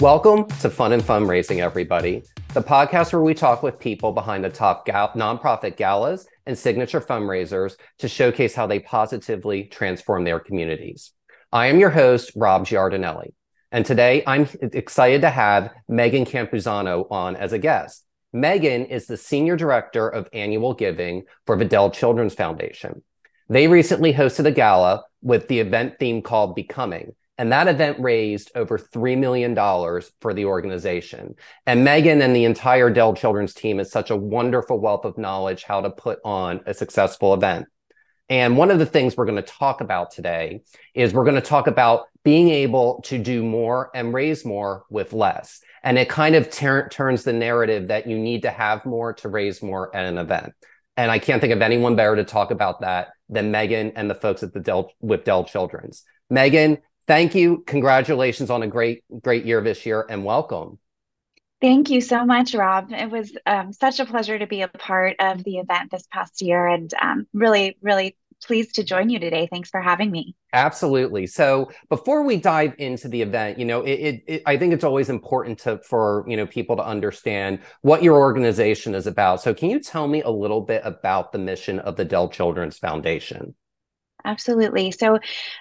Welcome to Fun and Fundraising, everybody, the podcast where we talk with people behind the top nonprofit galas and signature fundraisers to showcase how they positively transform their communities. I am your host, Rob Giardinelli, and today I'm excited to have Megan Campuzano on as a guest. Megan is the Senior Director of Annual Giving for the Dell Children's Foundation. They recently hosted a gala with the event theme called Becoming, and that event raised over $3 million for the organization. And Megan and the entire Dell Children's team is such a wonderful wealth of knowledge how to put on a successful event. And one of the things we're going to talk about today is we're going to talk about being able to do more and raise more with less. And it kind of ter- turns the narrative that you need to have more to raise more at an event. And I can't think of anyone better to talk about that than Megan and the folks at the Dell with Dell Children's. Megan, thank you. Congratulations on a great, great year this year and welcome. Thank you so much, Rob. It was um, such a pleasure to be a part of the event this past year and um, really, really pleased to join you today. Thanks for having me. Absolutely. So before we dive into the event, you know, it, it, it, I think it's always important to for you know people to understand what your organization is about. So can you tell me a little bit about the mission of the Dell Children's Foundation? Absolutely. So,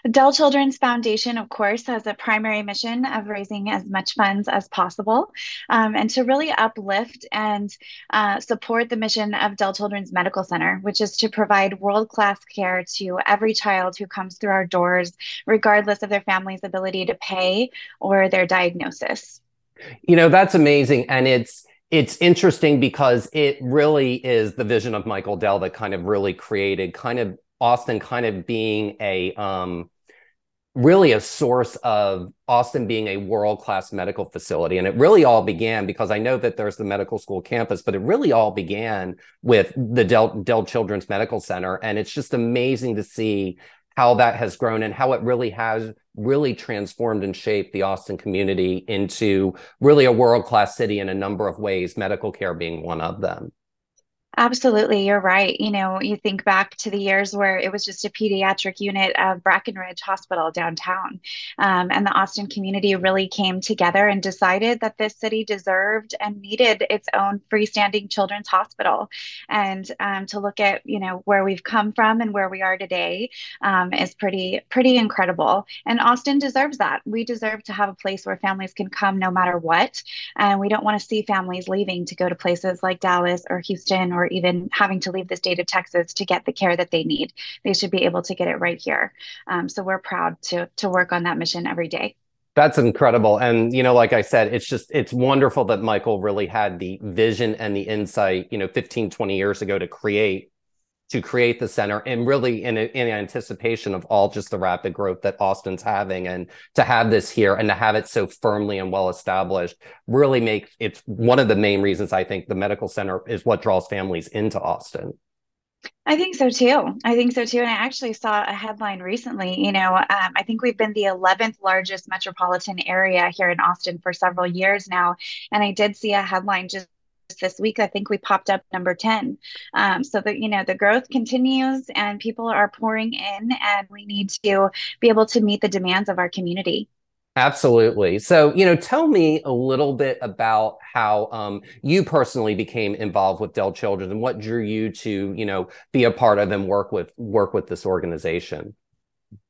Dell Children's Foundation, of course, has a primary mission of raising as much funds as possible um, and to really uplift and uh, support the mission of Dell Children's Medical Center, which is to provide world class care to every child who comes through our doors, regardless of their family's ability to pay or their diagnosis. You know, that's amazing. And it's, it's interesting because it really is the vision of Michael Dell that kind of really created kind of Austin kind of being a um, really a source of Austin being a world class medical facility. And it really all began because I know that there's the medical school campus, but it really all began with the Dell, Dell Children's Medical Center. And it's just amazing to see how that has grown and how it really has really transformed and shaped the Austin community into really a world class city in a number of ways, medical care being one of them. Absolutely, you're right. You know, you think back to the years where it was just a pediatric unit of Brackenridge Hospital downtown. Um, and the Austin community really came together and decided that this city deserved and needed its own freestanding children's hospital. And um, to look at, you know, where we've come from and where we are today um, is pretty, pretty incredible. And Austin deserves that. We deserve to have a place where families can come no matter what. And we don't want to see families leaving to go to places like Dallas or Houston or even having to leave the state of Texas to get the care that they need. They should be able to get it right here. Um, so we're proud to to work on that mission every day. That's incredible. And, you know, like I said, it's just, it's wonderful that Michael really had the vision and the insight, you know, 15, 20 years ago to create to create the center and really in, in anticipation of all just the rapid growth that Austin's having and to have this here and to have it so firmly and well established really makes it's one of the main reasons I think the medical center is what draws families into Austin. I think so too. I think so too. And I actually saw a headline recently. You know, um, I think we've been the 11th largest metropolitan area here in Austin for several years now. And I did see a headline just this week i think we popped up number 10 um, so that you know the growth continues and people are pouring in and we need to be able to meet the demands of our community Absolutely. So, you know, tell me a little bit about how um, you personally became involved with Dell Children and what drew you to, you know, be a part of and work with work with this organization.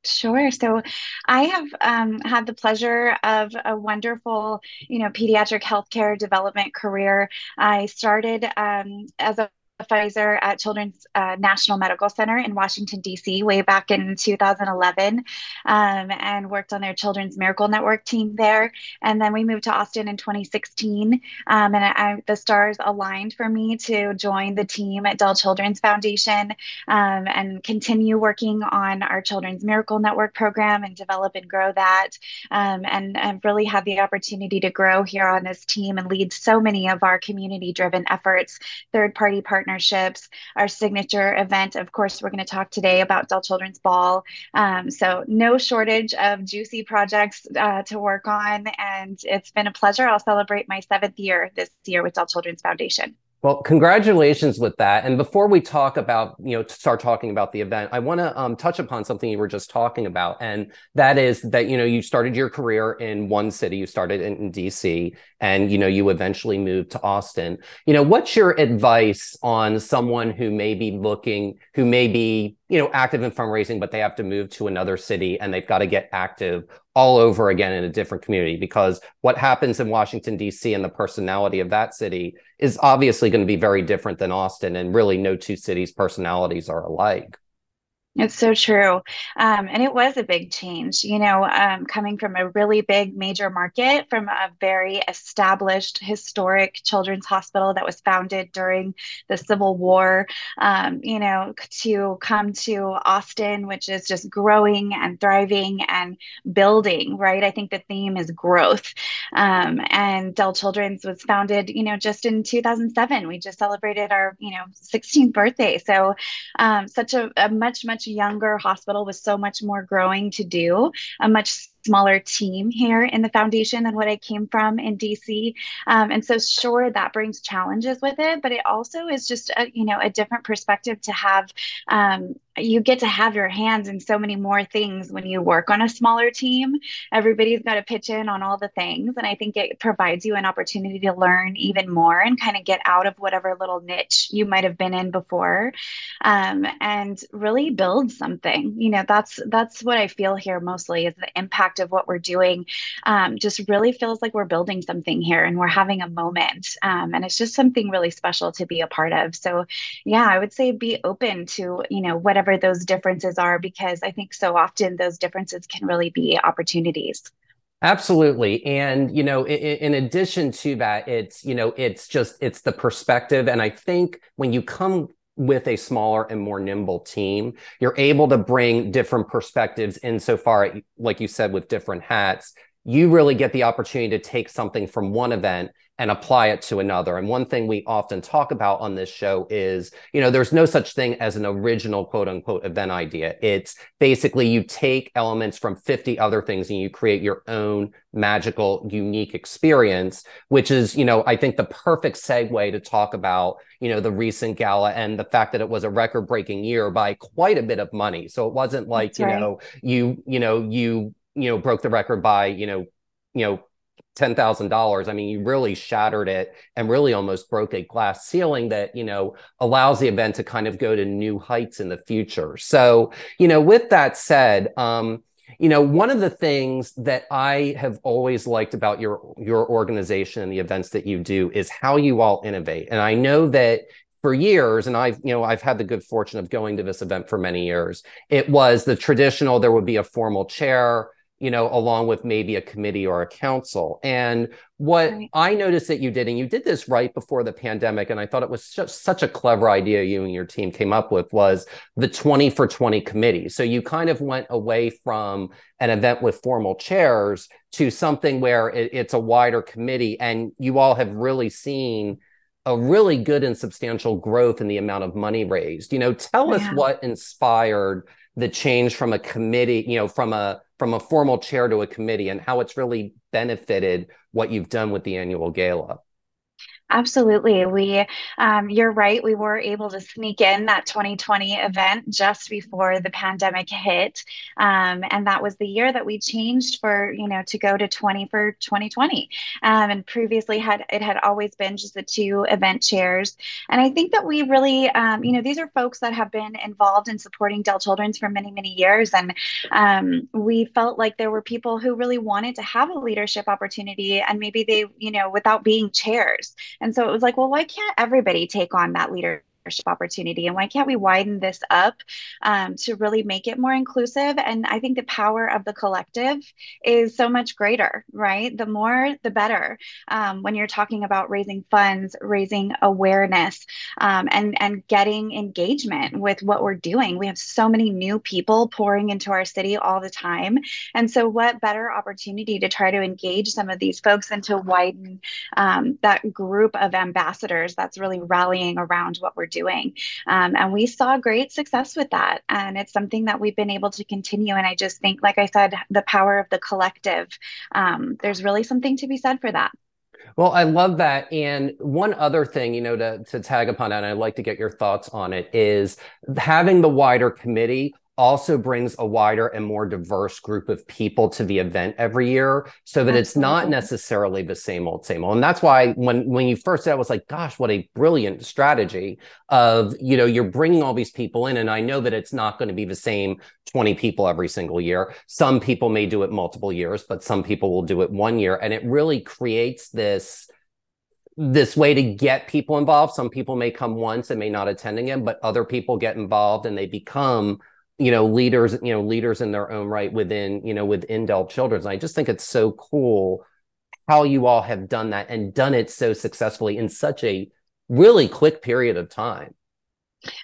Sure. So I have um, had the pleasure of a wonderful, you know, pediatric healthcare development career. I started um, as a advisor at Children's uh, National Medical Center in Washington, D.C., way back in 2011, um, and worked on their Children's Miracle Network team there. And then we moved to Austin in 2016, um, and I, the stars aligned for me to join the team at Dell Children's Foundation um, and continue working on our Children's Miracle Network program and develop and grow that. Um, and I've really had the opportunity to grow here on this team and lead so many of our community driven efforts, third party partners partnerships, our signature event. Of course, we're going to talk today about Dell Children's Ball. Um, so, no shortage of juicy projects uh, to work on. And it's been a pleasure. I'll celebrate my seventh year this year with Dell Children's Foundation. Well, congratulations with that. And before we talk about, you know, start talking about the event, I want to um, touch upon something you were just talking about. And that is that, you know, you started your career in one city, you started in, in DC, and, you know, you eventually moved to Austin. You know, what's your advice on someone who may be looking, who may be, you know, active in fundraising, but they have to move to another city and they've got to get active all over again in a different community because what happens in Washington, D.C. and the personality of that city is obviously going to be very different than Austin. And really, no two cities' personalities are alike. It's so true. Um, and it was a big change, you know, um, coming from a really big major market, from a very established historic children's hospital that was founded during the Civil War, um, you know, to come to Austin, which is just growing and thriving and building, right? I think the theme is growth. Um, and Dell Children's was founded, you know, just in 2007. We just celebrated our, you know, 16th birthday. So um, such a, a much, much younger hospital with so much more growing to do, a much smaller team here in the foundation than what I came from in DC. Um, and so sure that brings challenges with it, but it also is just a, you know, a different perspective to have. Um, you get to have your hands in so many more things when you work on a smaller team. Everybody's got to pitch in on all the things. And I think it provides you an opportunity to learn even more and kind of get out of whatever little niche you might have been in before um, and really build something. You know, that's that's what I feel here mostly is the impact impact of what we're doing um, just really feels like we're building something here and we're having a moment. Um, and it's just something really special to be a part of. So, yeah, I would say be open to, you know, whatever those differences are, because I think so often those differences can really be opportunities. Absolutely. And, you know, in, in, addition to that, it's, you know, it's just, it's the perspective. And I think when you come with a smaller and more nimble team, you're able to bring different perspectives insofar, like you said, with different hats. You really get the opportunity to take something from one event and apply it to another. And one thing we often talk about on this show is, you know, there's no such thing as an original quote unquote event idea. It's basically you take elements from 50 other things and you create your own magical, unique experience, which is, you know, I think the perfect segue to talk about, you know, the recent gala and the fact that it was a record breaking year by quite a bit of money. So it wasn't like, That's you right. know, you, you know, you, you know, broke the record by, you know, you know, $10,000. I mean, you really shattered it and really almost broke a glass ceiling that, you know, allows the event to kind of go to new heights in the future. So, you know, with that said, um, you know, one of the things that I have always liked about your your organization and the events that you do is how you all innovate. And I know that for years, and I've, you know, I've had the good fortune of going to this event for many years. It was the traditional, there would be a formal chair, you know, along with maybe a committee or a council. And what right. I noticed that you did, and you did this right before the pandemic, and I thought it was just such a clever idea you and your team came up with was the 20 for 20 committee. So you kind of went away from an event with formal chairs to something where it, it's a wider committee, and you all have really seen a really good and substantial growth in the amount of money raised. You know, tell yeah. us what inspired the change from a committee, you know, from a from a formal chair to a committee and how it's really benefited what you've done with the annual gala. Absolutely. We, um, you're right. We were able to sneak in that 2020 event just before the pandemic hit. Um, and that was the year that we changed for, you know, to go to 20 for 2020. Um, and previously had, it had always been just the two event chairs. And I think that we really, um, you know, these are folks that have been involved in supporting Dell Children's for many, many years. And um, we felt like there were people who really wanted to have a leadership opportunity and maybe they, you know, without being chairs. And so it was like, well, why can't everybody take on that leader? Opportunity and why can't we widen this up um, to really make it more inclusive? And i think the power of the collective is so much greater right? The more the better um, when you're talking about raising funds raising awareness um, and and getting engagement with what we're doing. We have so many new people pouring into our city all the time. And so what better opportunity to try to engage some of these folks and to widen um, that group of ambassadors that's really rallying around what we're doing doing. Um, and we saw great success with that. And it's something that we've been able to continue. And I just think, like I said, the power of the collective, um, there's really something to be said for that. Well, I love that. And one other thing, you know, to, to tag upon that, and I'd like to get your thoughts on it, is having the wider committee also brings a wider and more diverse group of people to the event every year so that Absolutely. it's not necessarily the same old same old and that's why when when you first said it, I was like gosh what a brilliant strategy of you know you're bringing all these people in and I know that it's not going to be the same 20 people every single year some people may do it multiple years but some people will do it one year and it really creates this this way to get people involved. Some people may come once and may not attend again, but other people get involved and they become you know leaders you know leaders in their own right within you know within Dell Children's and i just think it's so cool how you all have done that and done it so successfully in such a really quick period of time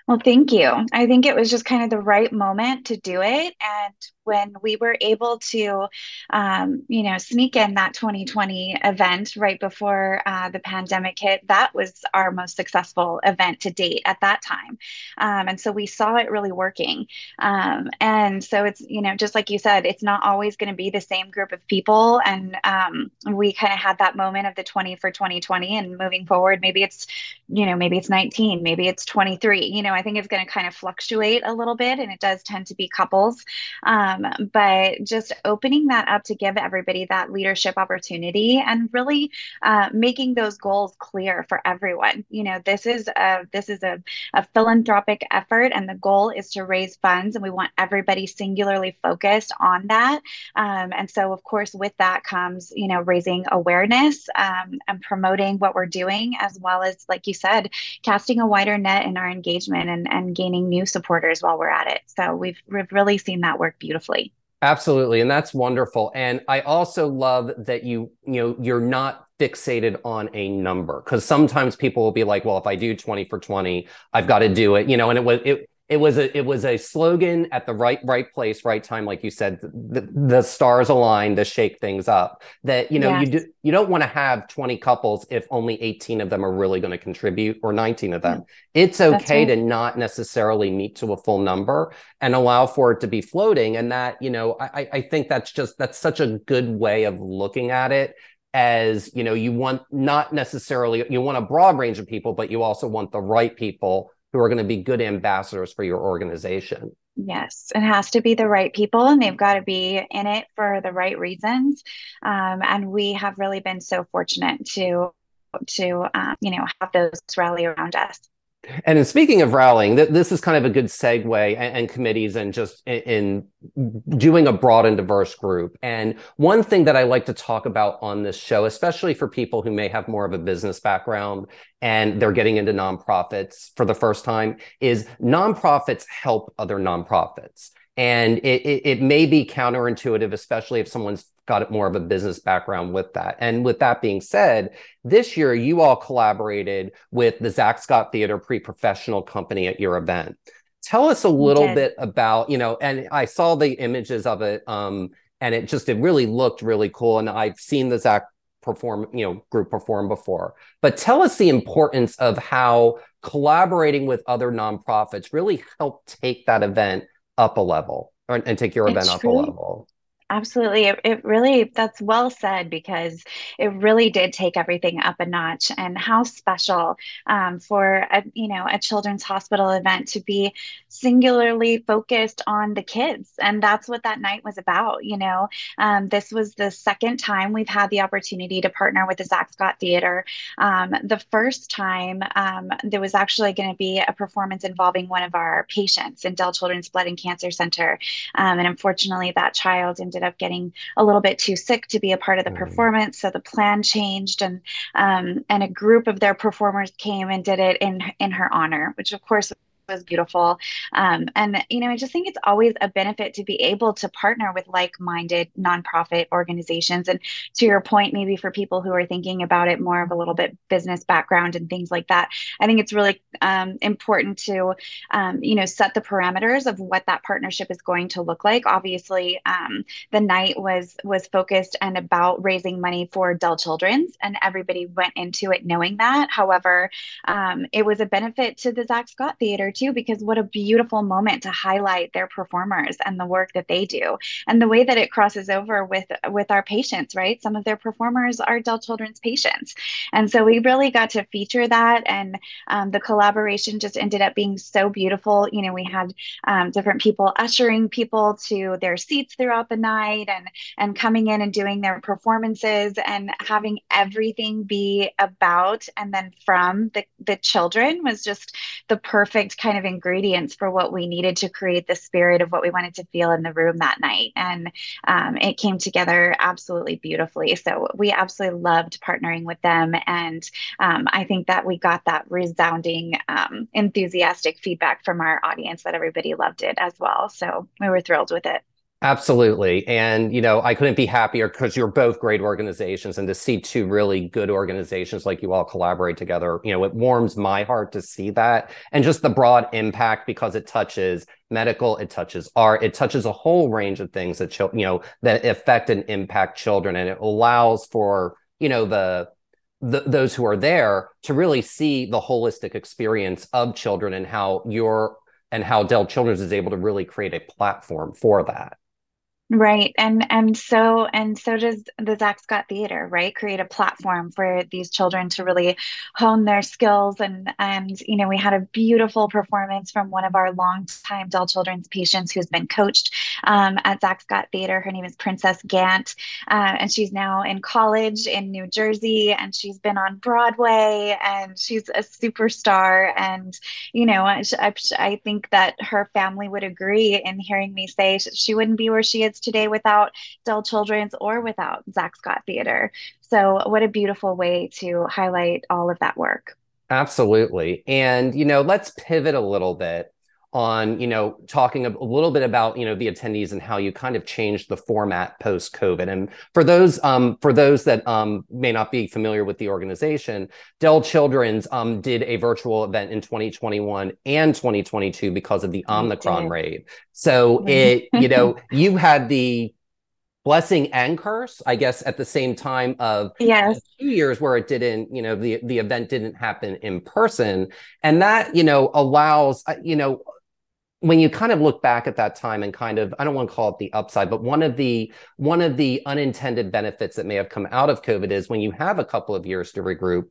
well, thank you. I think it was just kind of the right moment to do it. And when we were able to, um, you know, sneak in that 2020 event right before uh, the pandemic hit, that was our most successful event to date at that time. Um, and so we saw it really working. Um, and so it's, you know, just like you said, it's not always going to be the same group of people. And um, we kind of had that moment of the 20 for 2020 and moving forward, maybe it's, you know, maybe it's 19, maybe it's 23. You know, I think it's going to kind of fluctuate a little bit and it does tend to be couples. Um, um, but just opening that up to give everybody that leadership opportunity and really uh, making those goals clear for everyone. You know, this is a this is a, a philanthropic effort, and the goal is to raise funds, and we want everybody singularly focused on that. Um, and so, of course, with that comes you know raising awareness um, and promoting what we're doing, as well as, like you said, casting a wider net in our engagement and, and gaining new supporters while we're at it. So we've we've really seen that work beautifully beautifully. Absolutely. And that's wonderful. And I also love that you, you know, you're not fixated on a number because sometimes people will be like, well, if I do 20 for 20, I've got to do it, you know, and it was, it, it was a it was a slogan at the right right place right time like you said the, the stars align to shake things up that you know yes. you do you don't want to have 20 couples if only 18 of them are really going to contribute or 19 of them yeah. it's okay right. to not necessarily meet to a full number and allow for it to be floating and that you know i i think that's just that's such a good way of looking at it as you know you want not necessarily you want a broad range of people but you also want the right people who are going to be good ambassadors for your organization. Yes, it has to be the right people and they've got to be in it for the right reasons. Um, and we have really been so fortunate to to um, you know have those rally around us. And in speaking of rallying, th- this is kind of a good segue and, and committees and just in, in, doing a broad and diverse group. And one thing that I like to talk about on this show, especially for people who may have more of a business background and they're getting into nonprofits for the first time, is nonprofits help other nonprofits. And it, it, it may be counterintuitive, especially if someone's got it more of a business background with that. And with that being said, this year you all collaborated with the Zach Scott Theater pre-professional company at your event. Tell us a little bit about, you know, and I saw the images of it, um, and it just it really looked really cool. And I've seen the Zach perform, you know, group perform before. But tell us the importance of how collaborating with other nonprofits really helped take that event up a level or, and take your event up a level. Absolutely. It, it, really, that's well said because it really did take everything up a notch. And how special um, for a, you know, a children's hospital event to be singularly focused on the kids. And that's what that night was about. You know, um, this was the second time we've had the opportunity to partner with the Zach Scott Theater. Um, the first time um, there was actually going to be a performance involving one of our patients in Dell Children's Blood and Cancer Center. Um, and unfortunately, that child ended up getting a little bit too sick to be a part of the mm. performance. So the plan changed, and um, and a group of their performers came and did it in in her honor, which of course was beautiful. Um, and, you know, I just think it's always a benefit to be able to partner with like minded nonprofit organizations. And to your point, maybe for people who are thinking about it more of a little bit business background and things like that, I think it's really um, important to, um, you know, set the parameters of what that partnership is going to look like. Obviously, um, the night was was focused and about raising money for Dell Children's, and everybody went into it knowing that. However, um, it was a benefit to the Zach Scott Theater too, because what a beautiful moment to highlight their performers and the work that they do and the way that it crosses over with with our patients, right? Some of their performers are Dell Children's patients. And so we really got to feature that and um, the collaboration just ended up being so beautiful. You know, we had um, different people ushering people to their seats throughout the night and and coming in and doing their performances and having everything be about and then from the, the children was just the perfect kind of ingredients for what we needed to create the spirit of what we wanted to feel in the room that night. And um, it came together absolutely beautifully. So we absolutely loved partnering with them. And um, I think that we got that resounding, um, enthusiastic feedback from our audience that everybody loved it as well. So we were thrilled with it. Absolutely. And, you know, I couldn't be happier because you're both great organizations. And to see two really good organizations like you all collaborate together, you know, it warms my heart to see that. And just the broad impact because it touches medical, it touches art, it touches a whole range of things that, you know, that affect and impact children. And it allows for, you know, the, the, those who are there to really see the holistic experience of children and how your and how Dell Children's is able to really create a platform for that. Right. And and so and so does the Zach Scott Theater, right? Create a platform for these children to really hone their skills. And and you know, we had a beautiful performance from one of our longtime Dell Children's patients who's been coached um, at Zach Scott Theater. Her name is Princess Gant, uh, and she's now in college in New Jersey, and she's been on Broadway, and she's a superstar. And you know, I, I think that her family would agree in hearing me say she wouldn't be where she is today without Dell Children's or without Zach Scott Theater. So, what a beautiful way to highlight all of that work. Absolutely. And, you know, let's pivot a little bit on you know talking a, little bit about you know the attendees and how you kind of changed the format post covid and for those um, for those that um, may not be familiar with the organization dell children's um, did a virtual event in 2021 and 2022 because of the omicron raid so it you know you had the blessing and curse i guess at the same time of yes. two years where it didn't you know the the event didn't happen in person. And that you know allows uh, you know when you kind of look back at that time and kind of i don't want to call it the upside but one of the one of the unintended benefits that may have come out of covid is when you have a couple of years to regroup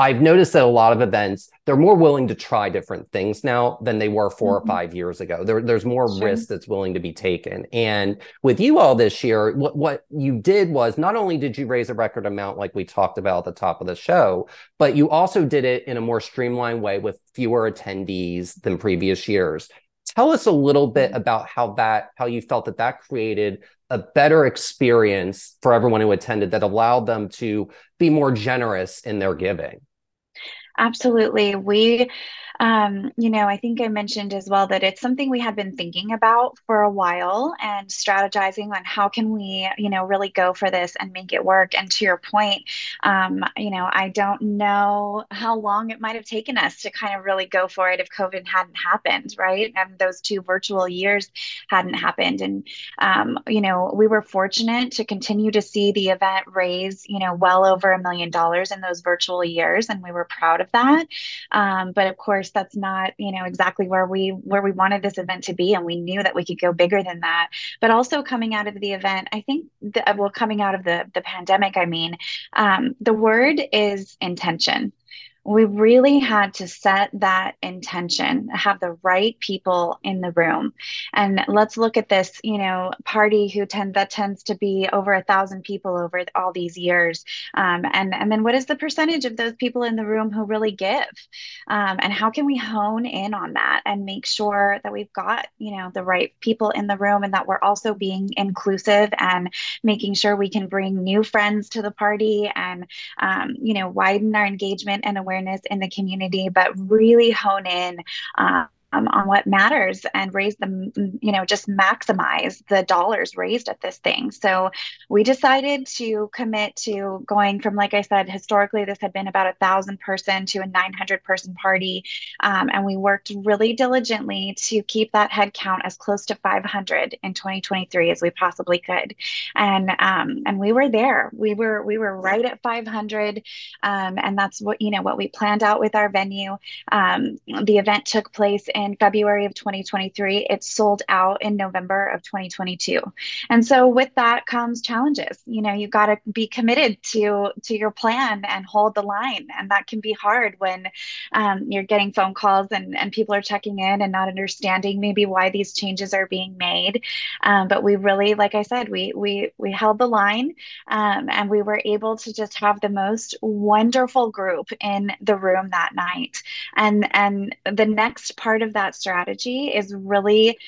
i've noticed that a lot of events they're more willing to try different things now than they were 4 mm-hmm. or five years ago there, there's more sure. risk that's willing to be taken and with you all this year what, what you did was not only did you raise a record amount like we talked about at the top of the show but you also did it in a more streamlined way with fewer attendees than previous years Tell us a little bit mm-hmm. about how that how you felt that that created a better experience for everyone who attended that allowed them to be more generous in their giving. Absolutely. We um, you know, I think I mentioned as well that it's something we had been thinking about for a while and strategizing on how can we, you know, really go for this and make it work. And to your point, um, you know, I don't know how long it might have taken us to kind of really go for it if COVID hadn't happened, right? And those two virtual years hadn't happened. And, um, you know, we were fortunate to continue to see the event raise, you know, well over a million dollars in those virtual years. And we were proud of that. Um, but of course, that's not you know exactly where we where we wanted this event to be and we knew that we could go bigger than that. But also coming out of the event i think the, well coming out of the the pandemic i mean um, the word is intention we really had to set that intention, have the right people in the room. And let's look at this, you know, party who tend that tends to be over a thousand people over all these years. Um, and, and then what is the percentage of those people in the room who really give? Um, and how can we hone in on that and make sure that we've got, you know, the right people in the room and that we're also being inclusive and making sure we can bring new friends to the party and, um, you know, widen our engagement and awareness awareness in the community, but really hone in. Um, Um, on what matters and raise them, you know, just maximize the dollars raised at this thing. So we decided to commit to going from, like I said, historically, this had been about a thousand person to a 900 person party. Um, and we worked really diligently to keep that head count as close to 500 in 2023 as we possibly could. And, um, and we were there. We were, we were right at 500. Um, and that's what, you know, what we planned out with our venue. Um, the event took place in February of 2023. It sold out in November of 2022. And so with that comes challenges. You know, you got to be committed to to your plan and hold the line. And that can be hard when um, you're getting phone calls and, and people are checking in and not understanding maybe why these changes are being made. Um, but we really, like I said, we we we held the line um, and we were able to just have the most wonderful group in the room that night. And and the next part of that strategy is really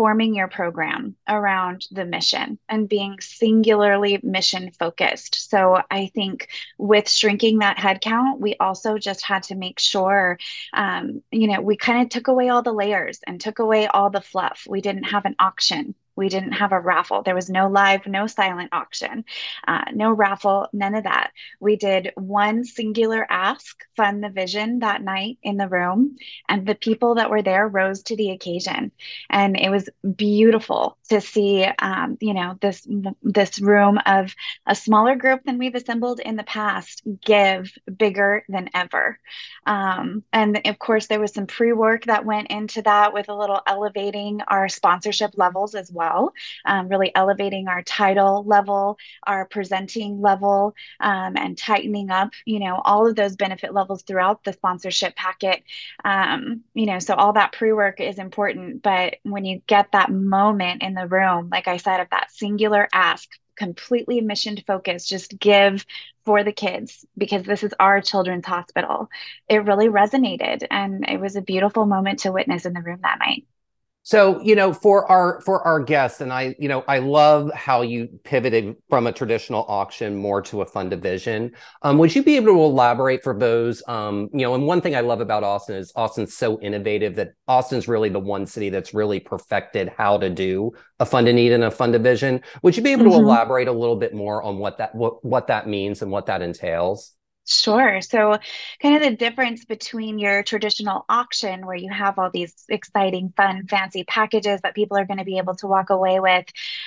forming your program around the mission and being singularly mission focused. So I think with shrinking that headcount, we also just had to make sure, um, you know, we kind of took away all the layers and took away all the fluff. We didn't have an auction. We didn't have a raffle. There was no live, no silent auction, uh, no raffle, none of that. We did one singular ask, fund the vision that night in the room, and the people that were there rose to the occasion. And it was beautiful to see, um, you know, this this room of a smaller group than we've assembled in the past give bigger than ever. Um, and of course, there was some pre work that went into that with a little elevating our sponsorship levels as well well, um, really elevating our title level, our presenting level, um, and tightening up, you know, all of those benefit levels throughout the sponsorship packet. Um, you know, so all that pre work is important. But when you get that moment in the room, like I said, of that singular ask, completely mission focused, just give for the kids because this is our children's hospital. It really resonated and it was a beautiful moment to witness in the room that night. So, you know, for our for our guests, and I, you know, I love how you pivoted from a traditional auction more to a Fund the Vision. Um, would you be able to elaborate for those? Um, you know, and one thing I love about Austin is Austin's so innovative that Austin's really the one city that's really perfected how to do a fund to need and a Fund the Vision. Would you be able mm-hmm. to elaborate a little bit more on what that what what that means and what that entails? Sure. So, kind of the difference between your traditional auction, where you have all these exciting, fun, fancy packages that people are going to be able to walk away with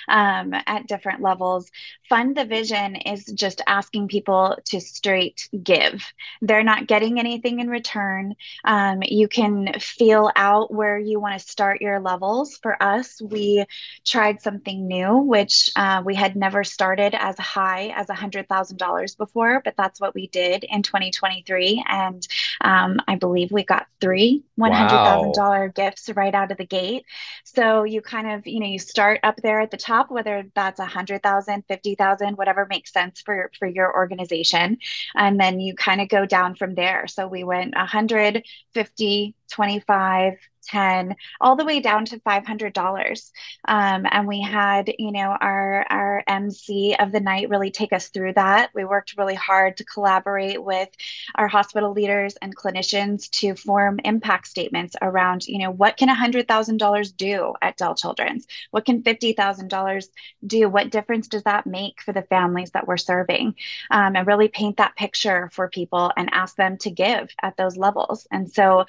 um, at different levels, Fund the Vision is just asking people to straight give. They're not getting anything in return. Um, you can feel out where you want to start your levels. For us, we tried something new, which uh, we had never started as high as $100,000 before, but that's what we did did in 2023. And um, I believe we got three $100,000 wow. gifts right out of the gate. So you kind of, you know, you start up there at the top, whether that's a hundred thousand, fifty thousand, whatever makes sense for, for your organization. And then you kind of go down from there. So we went 150, 25, 10 all the way down to $500 um, and we had you know our our mc of the night really take us through that. We worked really hard to collaborate with our hospital leaders and clinicians to form impact statements around you know what can $100000 do at dell children's? What can $50000 do? What difference does that make for the families that we're serving? Um, and really paint that picture for people and ask them to give at those levels. And so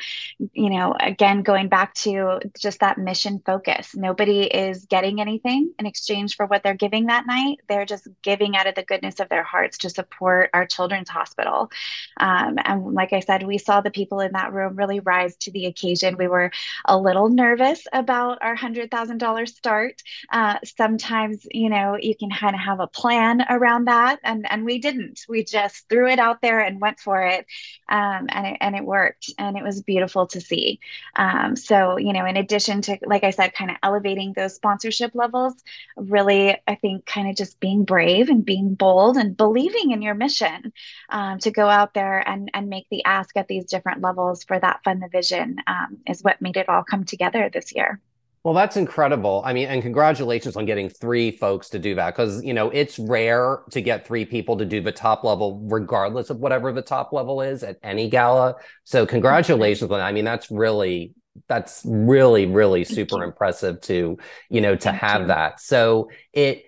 you know again going going back to just that mission focus. Nobody is getting anything in exchange for what they're giving that night. They're just giving out of the goodness of their hearts to support our children's hospital. Um, and like I said, we saw the people in that room really rise to the occasion. We were a little nervous about our $100,000 start. Uh, sometimes, you know, you can kind of have a plan around that, and, and we didn't. We just threw it out there and went for it. Um, and, it and it worked. And it was beautiful to see. Um, so, you know, in addition to, like I said, kind of elevating those sponsorship levels, really, I think kind of just being brave and being bold and believing in your mission um, to go out there and, and make the ask at these different levels for that fund the vision um, is what made it all come together this year. Well, that's incredible. I mean, and congratulations on getting three folks to do that because, you know, it's rare to get three people to do the top level, regardless of whatever the top level is at any gala. So, congratulations on that. I mean, that's really that's really really super impressive to you know to have that. So it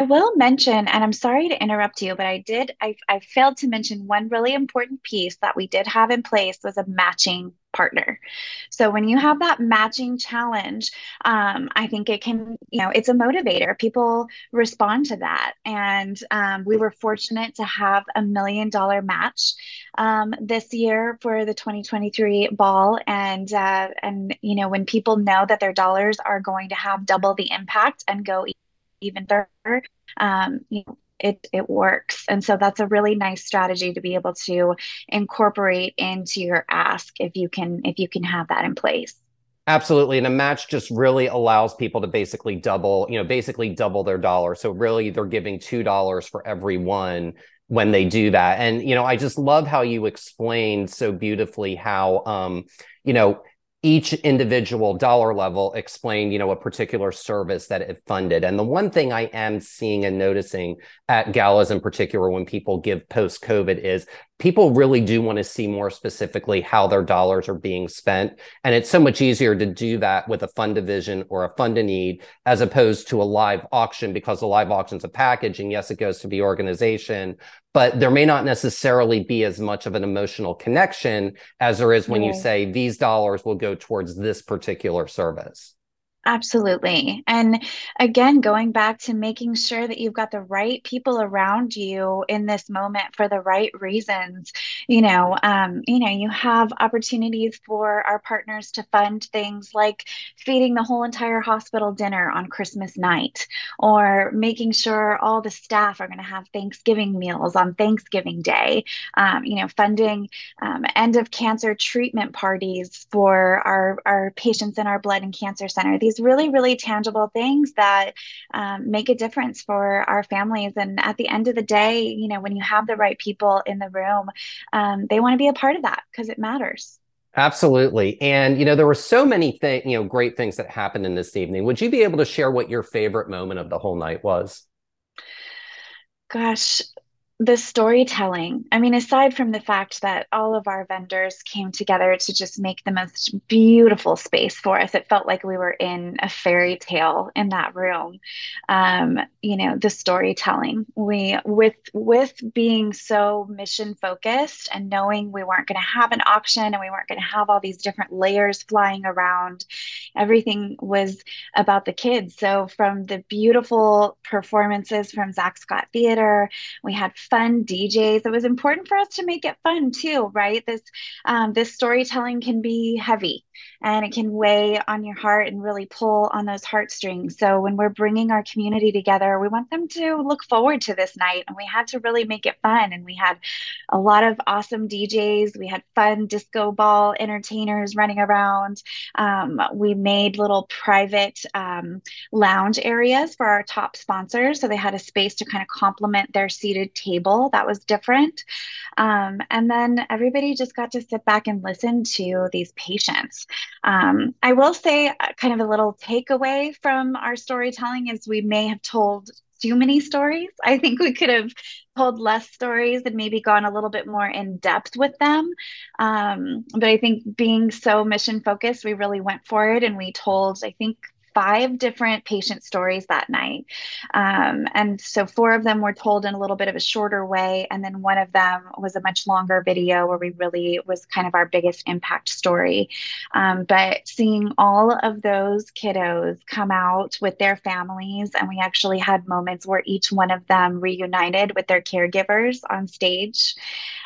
I will mention, and I'm sorry to interrupt you, but I did, I, I failed to mention one really important piece that we did have in place was a matching partner. So when you have that matching challenge, um, I think it can, you know, it's a motivator. People respond to that. And um, we were fortunate to have a million dollar match um, this year for the 2023 ball. And, uh, and, you know, when people know that their dollars are going to have double the impact and go even further, um, you know, it it works and so that's a really nice strategy to be able to incorporate into your ask if you can if you can have that in place Absolutely. And a match just really allows people to basically double, you know, basically double their dollar. So really they're giving $2 for every one when they do that. And, you know, I just love how you explained so beautifully how, um, you know, each individual dollar level explain you know a particular service that it funded. And the one thing i am seeing and noticing at galas in particular when people give post covid is people really do want to see more specifically how their dollars are being spent. And it's so much easier to do that with a Fund the Vision or a fund to need as opposed to a live auction because the live auction's a package. And yes, it goes to the organization, but there may not necessarily be as much of an emotional connection as there is when yeah. you say these dollars will go towards this particular service. Absolutely. And again, going back to making sure that you've got the right people around you in this moment for the right reasons. You know, um, you know, you have opportunities for our partners to fund things like feeding the whole entire hospital dinner on Christmas night, or making sure all the staff are going to have Thanksgiving meals on Thanksgiving Day. Um, you know, funding um, end of cancer treatment parties for our our patients in our blood and cancer center. These these really, really tangible things that um, make a difference for our families. And at the end of the day, you know, when you have the right people in the room, um, they want to be a part of that because it matters. Absolutely. And, you know, there were so many things, you know, great things that happened in this evening. Would you be able to share what your favorite moment of the whole night was? Gosh, the storytelling. I mean, aside from the fact that all of our vendors came together to just make the most beautiful space for us, it felt like we were in a fairy tale in that room. Um, you know, the storytelling. We with with being so mission focused and knowing we weren't going to have an auction and we weren't going to have all these different layers flying around. Everything was about the kids. So from the beautiful performances from Zach Scott Theater, we had fun DJs. It was important for us to make it fun too, right? This um, this storytelling can be heavy and it can weigh on your heart and really pull on those heartstrings. So when we're bringing our community together, we want them to look forward to this night, and we had to really make it fun. And we had a lot of awesome DJs. We had fun disco ball entertainers running around. Um, we made little private um, lounge areas for our top sponsors, so they had a space to kind of complement their seated table. That was different. Um, and then everybody just got to sit back and listen to these patients. Um, I will say, uh, kind of a little takeaway from our storytelling is we may have told too many stories. I think we could have told less stories and maybe gone a little bit more in depth with them. Um, but I think being so mission focused, we really went for it and we told, I think, five different patient stories that night. Um, and so four of them were told in a little bit of a shorter way. And then one of them was a much longer video where we really was kind of our biggest impact story. Um, but seeing all of those kiddos come out with their families, and we actually had moments where each one of them reunited with their caregivers on stage.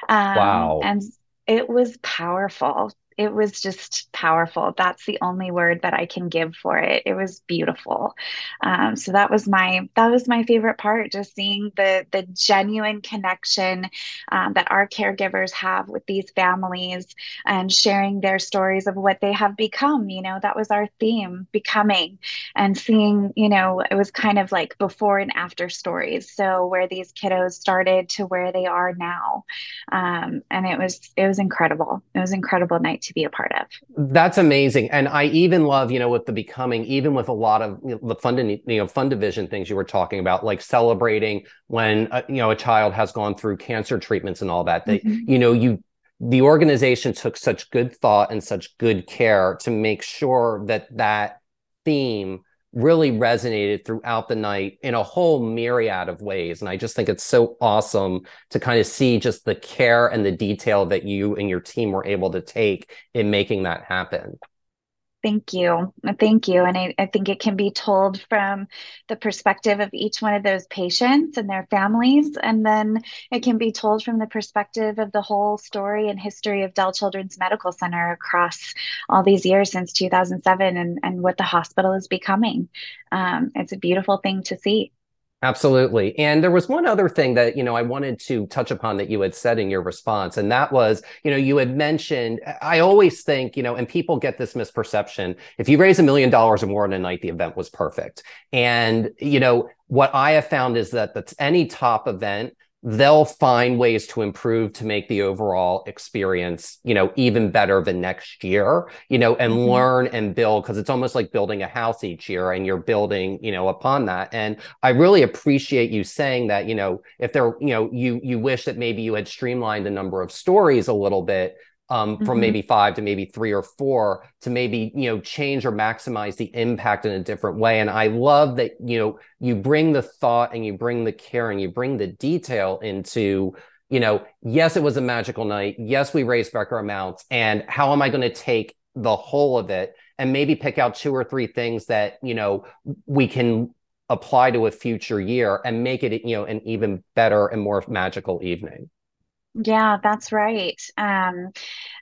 Um, wow. And it was powerful it was just powerful. That's the only word that I can give for it. It was beautiful. Um, so that was my that was my favorite part. Just seeing the the genuine connection um, that our caregivers have with these families and sharing their stories of what they have become. You know, that was our theme, becoming, and seeing. You know, it was kind of like before and after stories. So where these kiddos started to where they are now, um, and it was it was incredible. It was incredible night to be a part of. That's amazing. And I even love, you know, with the becoming, even with a lot of you know, the fund, you know, Fund the Vision things you were talking about, like celebrating when, uh, you know, a child has gone through cancer treatments and all that, that, mm-hmm. you know, you, the organization took such good thought and such good care to make sure that that theme really resonated throughout the night in a whole myriad of ways. And I just think it's so awesome to kind of see just the care and the detail that you and your team were able to take in making that happen. Thank you. Thank you. And I, I, think it can be told from the perspective of each one of those patients and their families. And then it can be told from the perspective of the whole story and history of Dell Children's Medical Center across all these years since 2007 and, and what the hospital is becoming. Um, it's a beautiful thing to see. Absolutely. And there was one other thing that, you know, I wanted to touch upon that you had said in your response. And that was, you know, you had mentioned, I always think, you know, and people get this misperception. If you raise a million dollars or more in a night, the event was perfect. And, you know, what I have found is that that's any top event they'll find ways to improve to make the overall experience you know even better the next year you know and mm-hmm. learn and build because it's almost like building a house each year and you're building you know upon that and i really appreciate you saying that you know if there you know you you wish that maybe you had streamlined the number of stories a little bit um, from mm-hmm. maybe five to maybe three or four to maybe you know change or maximize the impact in a different way. And i love that you know you bring the thought and you bring the care and you bring the detail into you know yes it was a magical night. Yes we raised record amounts. And how am i going to take the whole of it and maybe pick out two or three things that you know we can apply to a future year and make it you know an even better and more magical evening yeah, that's right. Um,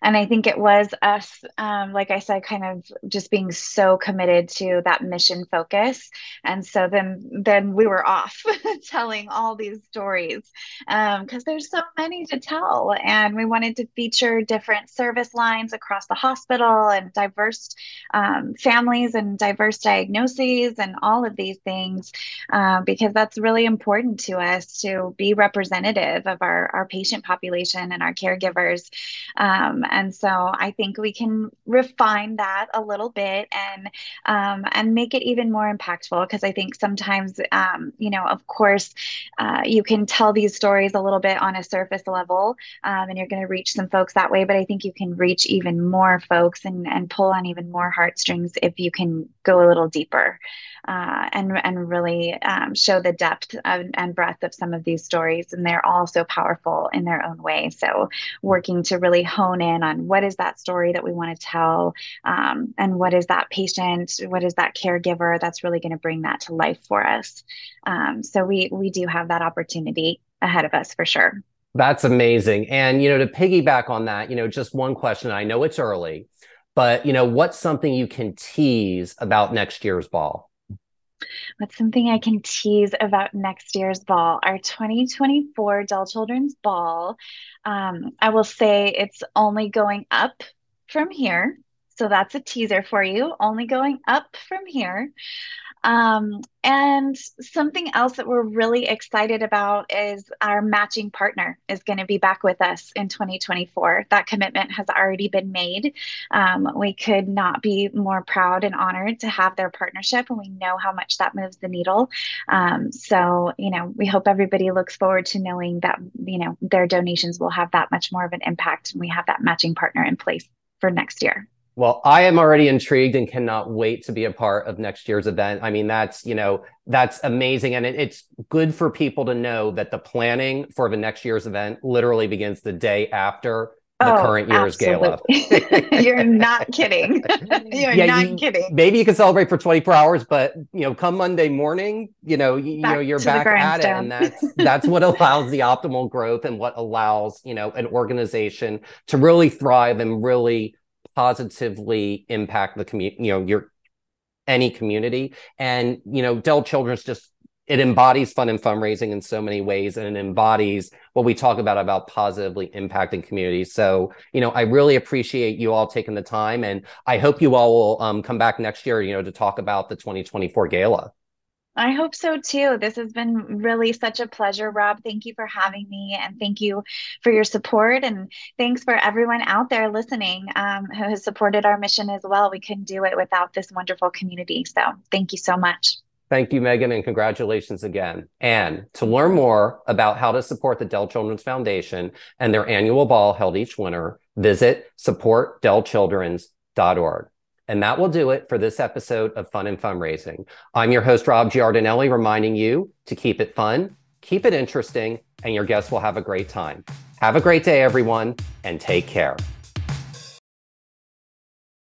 and I think it was us, um, like I said, kind of just being so committed to that mission focus. And so then, then we were off telling all these stories because um, there's so many to tell, and we wanted to feature different service lines across the hospital and diverse um, families and diverse diagnoses and all of these things uh, because that's really important to us to be representative of our our patient population population and our caregivers. Um, and so I think we can refine that a little bit and um, and make it even more impactful because I think sometimes, um, you know, of course, uh, you can tell these stories a little bit on a surface level um, and you're going to reach some folks that way. But I think you can reach even more folks and, and pull on even more heartstrings if you can go a little deeper uh, and and really um, show the depth of, and breadth of some of these stories. And they're all so powerful in their own way. So working to really hone in on what is that story that we want to tell, um, and what is that patient, what is that caregiver that's really going to bring that to life for us. Um, so we we do have that opportunity ahead of us for sure. That's amazing. And you know, to piggyback on that, you know, just one question. I know it's early, but you know, what's something you can tease about next year's ball? What's something I can tease about next year's ball? Our 2024 Dell Children's Ball. Um, I will say it's only going up from here. So that's a teaser for you, only going up from here. Um, and something else that we're really excited about is our matching partner is going to be back with us in 2024. That commitment has already been made. Um, we could not be more proud and honored to have their partnership, and we know how much that moves the needle. Um, so, you know, we hope everybody looks forward to knowing that, you know, their donations will have that much more of an impact, and we have that matching partner in place for next year. Well, I am already intrigued and cannot wait to be a part of next year's event. I mean, that's, you know, that's amazing. And it, it's good for people to know that the planning for the next year's event literally begins the day after the oh, current year's absolutely. gala. You're not kidding. You're yeah, not you, kidding. Maybe you can celebrate for 24 hours, but you know, come Monday morning, you know, you, you know, you're back at it. And that's that's what allows the optimal growth and what allows, you know, an organization to really thrive and really positively impact the community, you know, your any community. And, you know, Dell Children's just it embodies fun and fundraising in so many ways and it embodies what we talk about about positively impacting communities so you know i really appreciate you all taking the time and i hope you all will um, come back next year you know to talk about the 2024 gala I hope so too. This has been really such a pleasure, Rob. Thank you for having me and thank you for your support. And thanks for everyone out there listening um, who has supported our mission as well. We couldn't do it without this wonderful community. So thank you so much. Thank you, Megan, and congratulations again. And to learn more about how to support the Dell Children's Foundation and their annual ball held each winter, visit supportdellchildrens.org. And that will do it for this episode of Fun and Fundraising. I'm your host, Rob Giardinelli, reminding you to keep it fun, keep it interesting, and your guests will have a great time. Have a great day, everyone, and take care.